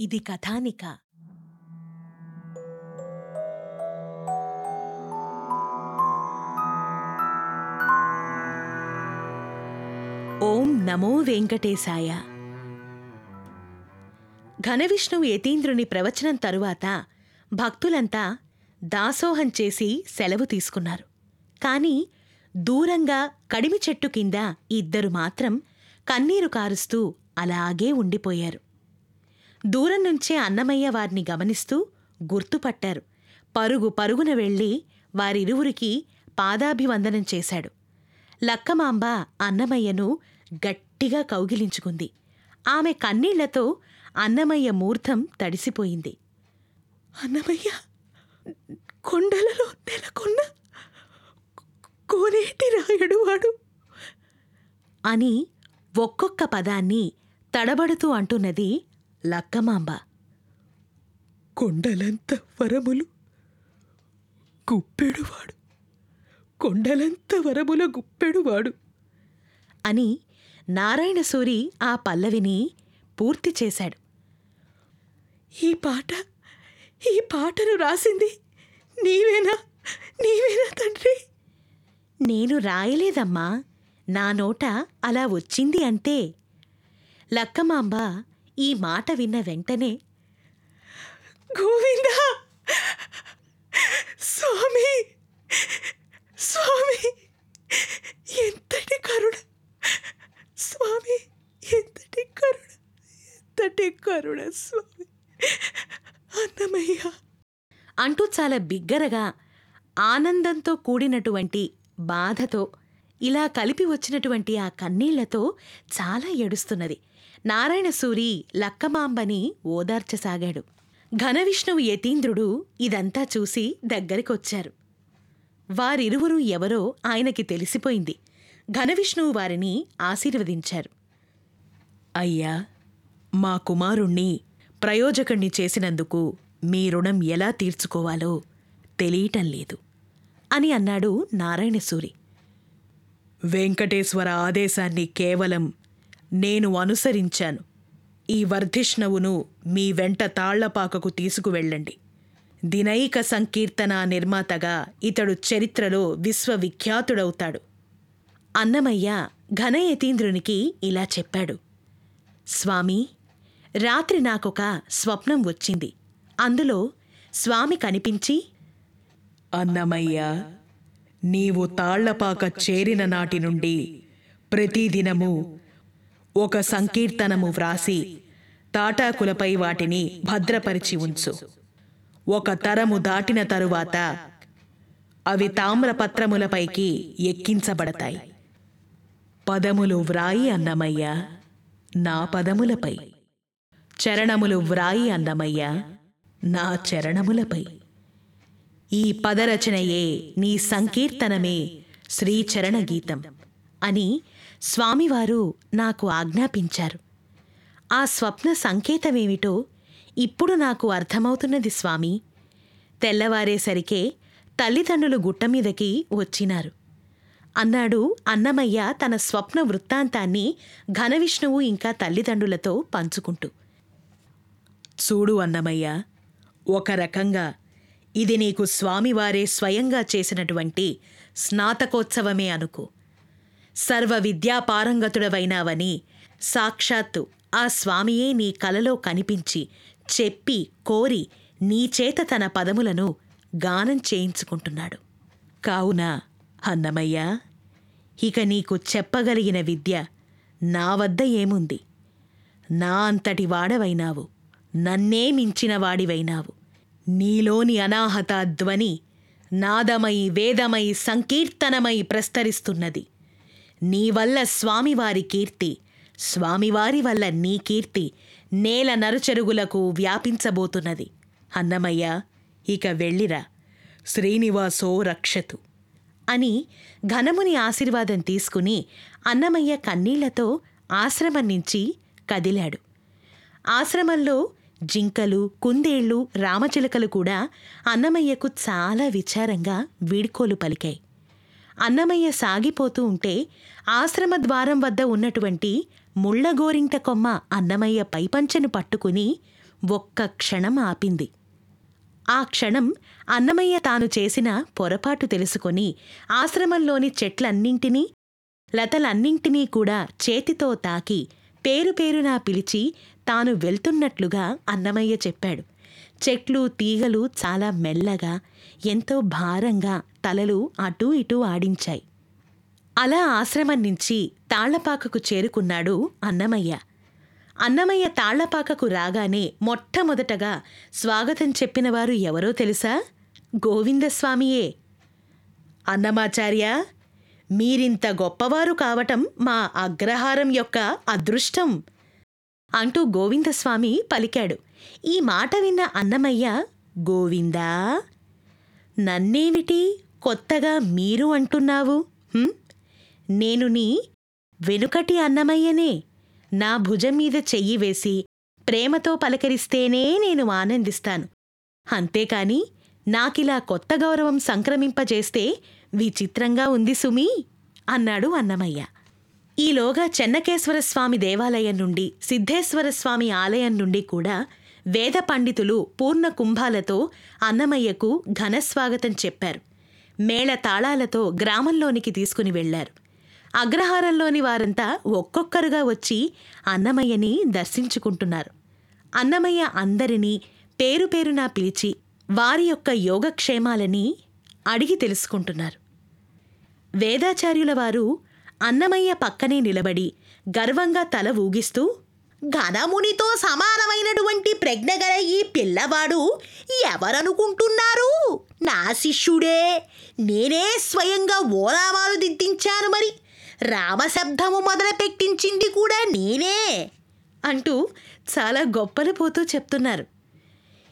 ఇది కథానిక. ఓం నమో వెంకటేశాయ. ఘనవిష్ణువు యతీంద్రుని ప్రవచనం తరువాత భక్తులంతా దాసోహం చేసి సెలవు తీసుకున్నారు. కాని దూరంగా కడిమి చెట్టు కింద ఇద్దరు మాత్రం కన్నీరు కారుస్తూ అలాగే ఉండిపోయారు. దూరం నుంచే అన్నమయ్య వారిని గమనిస్తూ గుర్తుపట్టారు. పరుగు పరుగున వెళ్ళి వారిరువురికి పాదాభివందనం చేశాడు. లక్కమాంబ అన్నమయ్యను గట్టిగా కౌగిలించుకుంది. ఆమె కన్నీళ్ళతో అన్నమయ్య మూర్ధం తడిసిపోయింది. అన్నమయ్య కొండలలో నెలకొన్న కోనేటి రాయుడు వాడు. అని ఒక్కొక్క పదాన్ని తడబడుతూ అంటున్నది లక్కమాంబ. కొండలంత వరములు గుప్పెడువాడు. కొండలంత వరముల గుప్పెడువాడు. అని నారాయణసూరి ఆ పల్లవిని పూర్తి చేశాడు. ఈ పాట ఈ పాటను రాసింది నీవేనా? నీవేనా తండ్రి? నేను రాయలేదమ్మా. నా నోట అలా వచ్చింది అంతే లక్కమాంబ ఈ మాట విన్న వెంటనే గోవింద! స్వామి! స్వామి! ఎంతటి కరుణ! స్వామి! ఎంతటి కరుణ! ఎంతటి కరుణ స్వామి! అన్నమయ్య! అంటూ చాలా బిగ్గరగా ఆనందంతో కూడినటువంటి బాధతో ఇలా కలిపి వచ్చినటువంటి ఆ కన్నీళ్ళతో చాలా ఏడుస్తున్నది. నారాయణసూరి లక్కమాంబని ఓదార్చసాగాడు. ఘనవిష్ణువు యతీంద్రుడు ఇదంతా చూసి దగ్గరికొచ్చారు. వారిరువురు ఎవరో ఆయనకి తెలిసిపోయింది. ఘనవిష్ణువు వారిని ఆశీర్వదించారు. అయ్యా మా కుమారుణ్ణి ప్రయోజకుణ్ణి చేసినందుకు మీ రుణం ఎలా తీర్చుకోవాలో తెలియటం లేదు అని అన్నాడు నారాయణసూరి వెంకటేశ్వర ఆదేశాన్ని కేవలం నేను అనుసరించాను. ఈ వర్ధిష్ణవును మీ వెంట తాళ్ళపాకకు తీసుకువెళ్ళండి. దినైక సంకీర్తన నిర్మాతగా ఇతడు చరిత్రలో విశ్వవిఖ్యాతుడవుతాడు. అన్నమయ్య ఘనయతీంద్రునికి ఇలా చెప్పాడు. స్వామి రాత్రి నాకొక స్వప్నం వచ్చింది. అందులో స్వామి కనిపించి అన్నమయ్య నీవు తాళ్ళపాక చేరిన నాటి నుండి ప్రతిదినము ఒక సంకీర్తనము వ్రాసి తాటాకులపై వాటిని భద్రపరిచి ఉంచు. ఒక తరము దాటిన తరువాత అవి తామ్రపత్రములపైకి ఎక్కించబడతాయి. పదములు వ్రాయి అన్నమయ్య నా పదములపై. చరణములు వ్రాయి అన్నమయ్య నా చరణములపై. ఈ పదరచనయే నీ సంకీర్తనమే శ్రీచరణ గీతం అని స్వామివారు నాకు ఆజ్ఞాపించారు. ఆ స్వప్న సంకేతమేమిటో ఇప్పుడు నాకు అర్థమవుతున్నది స్వామి. తెల్లవారేసరికే తల్లిదండ్రులు గుట్టమీదకి వచ్చినారు. అన్నాడు అన్నమయ్య తన స్వప్న వృత్తాంతాన్ని ఘనవిష్ణువు ఇంకా తల్లిదండ్రులతో పంచుకుంటూ. చూడు అన్నమయ్య ఒక రకంగా ఇది నీకు స్వామివారే స్వయంగా చేసినటువంటి స్నాతకోత్సవమే అనుకో. సర్వ విద్యాపారంగతుడవైనావని సాక్షాత్తు ఆ స్వామియే నీ కలలో కనిపించి చెప్పి కోరి నీచేత తన పదములను గానం చేయించుకుంటున్నాడు. కావున అన్నమయ్య ఇక నీకు చెప్పగలిగిన విద్య నా వద్ద ఏముంది? నా అంతటి వాడవైనావు నన్నే మించిన వాడివైనావు. నీలోని అనాహత ధ్వని నాదమై వేదమై సంకీర్తనమై ప్రస్తరిస్తున్నది. నీ వల్ల స్వామివారి కీర్తి స్వామివారి వల్ల నీ కీర్తి నేల నరుచెరుగులకు వ్యాపించబోతున్నది. అన్నమయ్య ఇక వెళ్ళిరా. శ్రీనివాసో రక్షతు అని ఘనముని ఆశీర్వాదం తీసుకుని అన్నమయ్య కన్నీళ్ళతో ఆశ్రమం నుంచి కదిలాడు. ఆశ్రమంలో జింకలు కుందేళ్ళు రామచిలకలు కూడా అన్నమయ్యకు చాలా విచారంగా వీడ్కోలు పలికాయి. అన్నమయ్య సాగిపోతూ ఉంటే ఆశ్రమ ద్వారం వద్ద ఉన్నటువంటి ముళ్ళగోరింట కొమ్మ అన్నమయ్య పైపంచెను పట్టుకుని ఒక్క క్షణం ఆపింది. ఆ క్షణం అన్నమయ్య తాను చేసిన పొరపాటు తెలుసుకొని ఆశ్రమంలోని చెట్లన్నింటినీ లతలన్నింటినీ కూడా చేతితో తాకి పేరు పేరునా పిలిచి తాను వెళ్తున్నట్లుగా అన్నమయ్య చెప్పాడు. చెట్లు తీగలు చాలా మెల్లగా ఎంతో భారంగా తలలు అటూ ఇటూ ఆడించాయి. అలా ఆశ్రమం నుంచి తాళ్ళపాకకు చేరుకున్నాడు అన్నమయ్య. అన్నమయ్య తాళ్ళపాకకు రాగానే మొట్టమొదటగా స్వాగతం చెప్పినవారు ఎవరో తెలుసా? గోవిందస్వామియే. అన్నమాచార్య మీరింత గొప్పవారు కావటం మా అగ్రహారం యొక్క అదృష్టం. అంటూ గోవిందస్వామి పలికాడు. ఈ మాట విన్న అన్నమయ్య గోవిందా నన్నేమిటి కొత్తగా మీరు అంటున్నావు? నేను నీ వెనుకటి అన్నమయ్యనే. నా భుజం మీద చెయ్యి వేసి ప్రేమతో పలకరిస్తేనే నేను ఆనందిస్తాను. అంతేకాని నాకిలా కొత్త గౌరవం సంక్రమింపజేస్తే విచిత్రంగా ఉంది సుమీ అన్నాడు అన్నమయ్య. ఈలోగా చెన్నకేశ్వర స్వామి దేవాలయం నుండి సిద్ధేశ్వర స్వామి ఆలయం నుండి కూడా వేద పండితులు పూర్ణ కుంభాలతో అన్నమయ్యకు ఘనస్వాగతం చెప్పారు. మేళ తాళాలతో గ్రామంలోనికి తీసుకుని వెళ్ళారు అగ్రహారంలోని వారంతా ఒక్కొక్కరుగా వచ్చి అన్నమయ్యని దర్శించుకుంటున్నారు. అన్నమయ్య అందరినీ పేరు పేరునా పిలిచి వారి యొక్క యోగక్షేమాలని అడిగి తెలుసుకుంటున్నారు. వేదాచార్యుల వారు అన్నమయ్య పక్కనే నిలబడి గర్వంగా తల ఊగిస్తూ ఘనమునితో సమానమైనటువంటి ప్రజ్ఞగల ఈ పిల్లవాడు ఎవరనుకుంటున్నారు? నా శిష్యుడే నేనే స్వయంగా ఓలామాలు దిద్దించాను మరి. రామశబ్దము మొదలుపెట్టించింది కూడా నేనే అంటూ చాలా గొప్పలు పోతూ చెప్తున్నారు.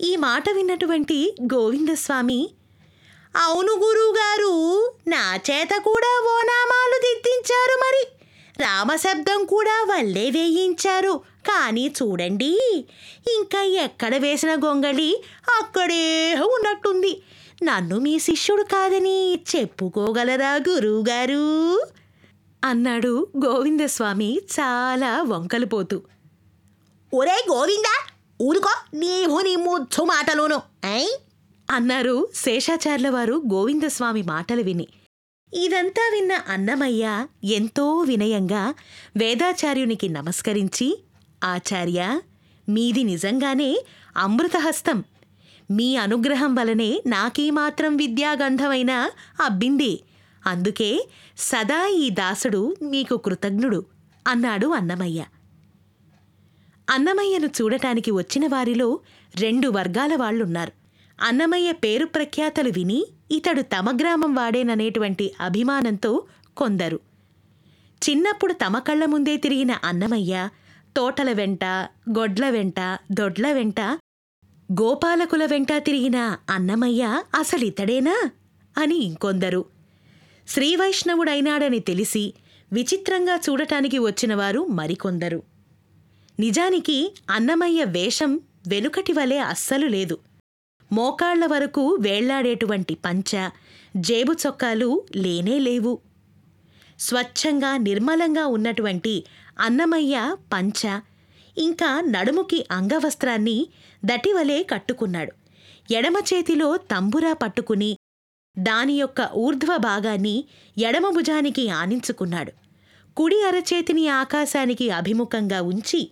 ఈ మాట విన్నటువంటి గోవిందస్వామి అవును గురువుగారు నా చేత కూడా ఓనామాలు దిద్దించారు మరి. రామశబ్దం కూడా వల్లే వేయించారు. కానీ చూడండి ఇంకా ఎక్కడ వేసిన గొంగళి అక్కడే ఉన్నట్టుంది. నన్ను మీ శిష్యుడు కాదని చెప్పుకోగలరా గురువుగారు? అన్నాడు గోవిందస్వామి చాలా వంకలిపోతూ. ఒరే గోవిందా ఊరుకో నీవు నీ ముచ్చు మాటలోను ఐ అన్నారు శేషాచార్ల వారు గోవిందస్వామి మాటలు విని. ఇదంతా విన్న అన్నమయ్య ఎంతో వినయంగా వేదాచార్యునికి నమస్కరించి ఆచార్య మీది నిజంగానే అమృతహస్తం. మీ అనుగ్రహం వలనే నాకీమాత్రం విద్యాగంధమైన అబ్బింది. అందుకే సదా ఈ దాసుడు మీకు కృతజ్ఞుడు అన్నాడు అన్నమయ్య. అన్నమయ్యను చూడటానికి వచ్చిన వారిలో రెండు వర్గాల వాళ్ళున్నారు. అన్నమయ్య పేరు ప్రఖ్యాతలు విని ఇతడు తమ గ్రామం వాడేననేటువంటి అభిమానంతో కొందరు. చిన్నప్పుడు తమ కళ్ళ ముందే తిరిగిన అన్నమయ్య తోటల వెంట గొడ్ల వెంట దొడ్ల వెంట గోపాలకుల వెంట తిరిగిన అన్నమయ్య అసలితడేనా? అని ఇంకొందరు. శ్రీవైష్ణవుడైనాడని తెలిసి విచిత్రంగా చూడటానికి వచ్చినవారు మరికొందరు. నిజానికి అన్నమయ్య వేషం వెనుకటి వలె అస్సలు లేదు. మోకాళ్ళ వరకు వేళ్ళాడేటువంటి పంచ జేబు చొక్కాలు లేనే లేవు. స్వచ్ఛంగా నిర్మలంగా ఉన్నటువంటి అన్నమయ్య పంచ ఇంకా నడుముకి అంగవస్త్రాన్ని దటివలే కట్టుకున్నాడు. ఎడమ చేతిలో తంబురా పట్టుకుని దాని యొక్క ఊర్ధ్వ భాగాన్ని ఎడమ భుజానికి ఆనించుకున్నాడు. కుడి అరచేతిని ఆకాశానికి అభిముఖంగా ఉంచి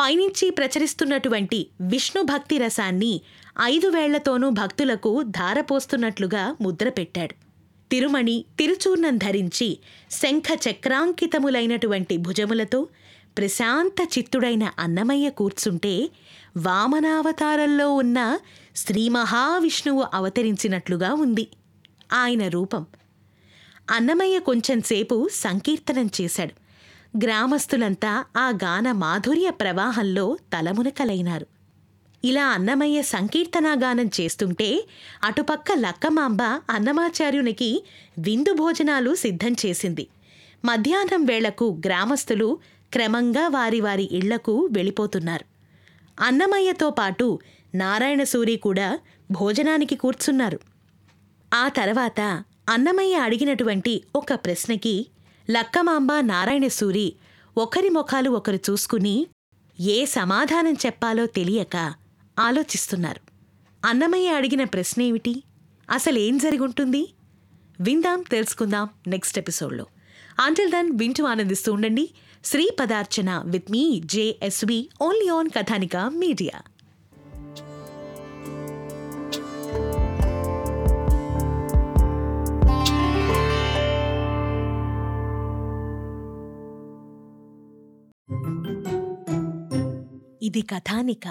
పైనుంచి ప్రచరిస్తున్నటువంటి విష్ణు భక్తి రసాన్ని ఐదు వేళ్ళతోనూ భక్తులకు ధారపోస్తున్నట్లుగా ముద్ర పెట్టాడు. తిరుమణి తిరుచూర్ణం ధరించి శంఖ చక్రాంకితములైనటువంటి భుజములతో ప్రశాంత చిత్తుడైన అన్నమయ్య కూర్చుంటే వామనావతారంలో ఉన్న శ్రీ మహావిష్ణువు అవతరించినట్లుగా ఉంది ఆయన రూపం. అన్నమయ్య కొంచెంసేపు సంకీర్తనం చేశాడు. గ్రామస్తులంతా ఆ గాన మాధుర్య ప్రవాహంలో తలమునకలైనారు ఇలా అన్నమయ్య సంకీర్తనాగానం చేస్తుంటే అటుపక్క లక్కమాంబ అన్నమాచార్యునికి విందు భోజనాలు సిద్ధం చేసింది. మధ్యాహ్నం వేళకు గ్రామస్తులు క్రమంగా వారి వారి ఇళ్ళకు వెళ్ళిపోతున్నారు. అన్నమయ్యతో పాటు నారాయణసూరి కూడా భోజనానికి కూర్చున్నారు. ఆ తర్వాత అన్నమయ్య అడిగినటువంటి ఒక ప్రశ్నకి లక్కమాంబ నారాయణసూరి ఒకరి ముఖాలు ఒకరు చూసుకుని ఏ సమాధానం చెప్పాలో తెలియక ఆలోచిస్తున్నారు. అన్నమయ్య అడిగిన ప్రశ్న ఏమిటి అసలేం జరిగుంటుంది? విందాం తెలుసుకుందాం నెక్స్ట్ ఎపిసోడ్లో. అంటిల్ దన్ వింటూ ఆనందిస్తూ ఉండండి. Shri Padarchana with me JSV only on Kathanika media. ఇది కథానిక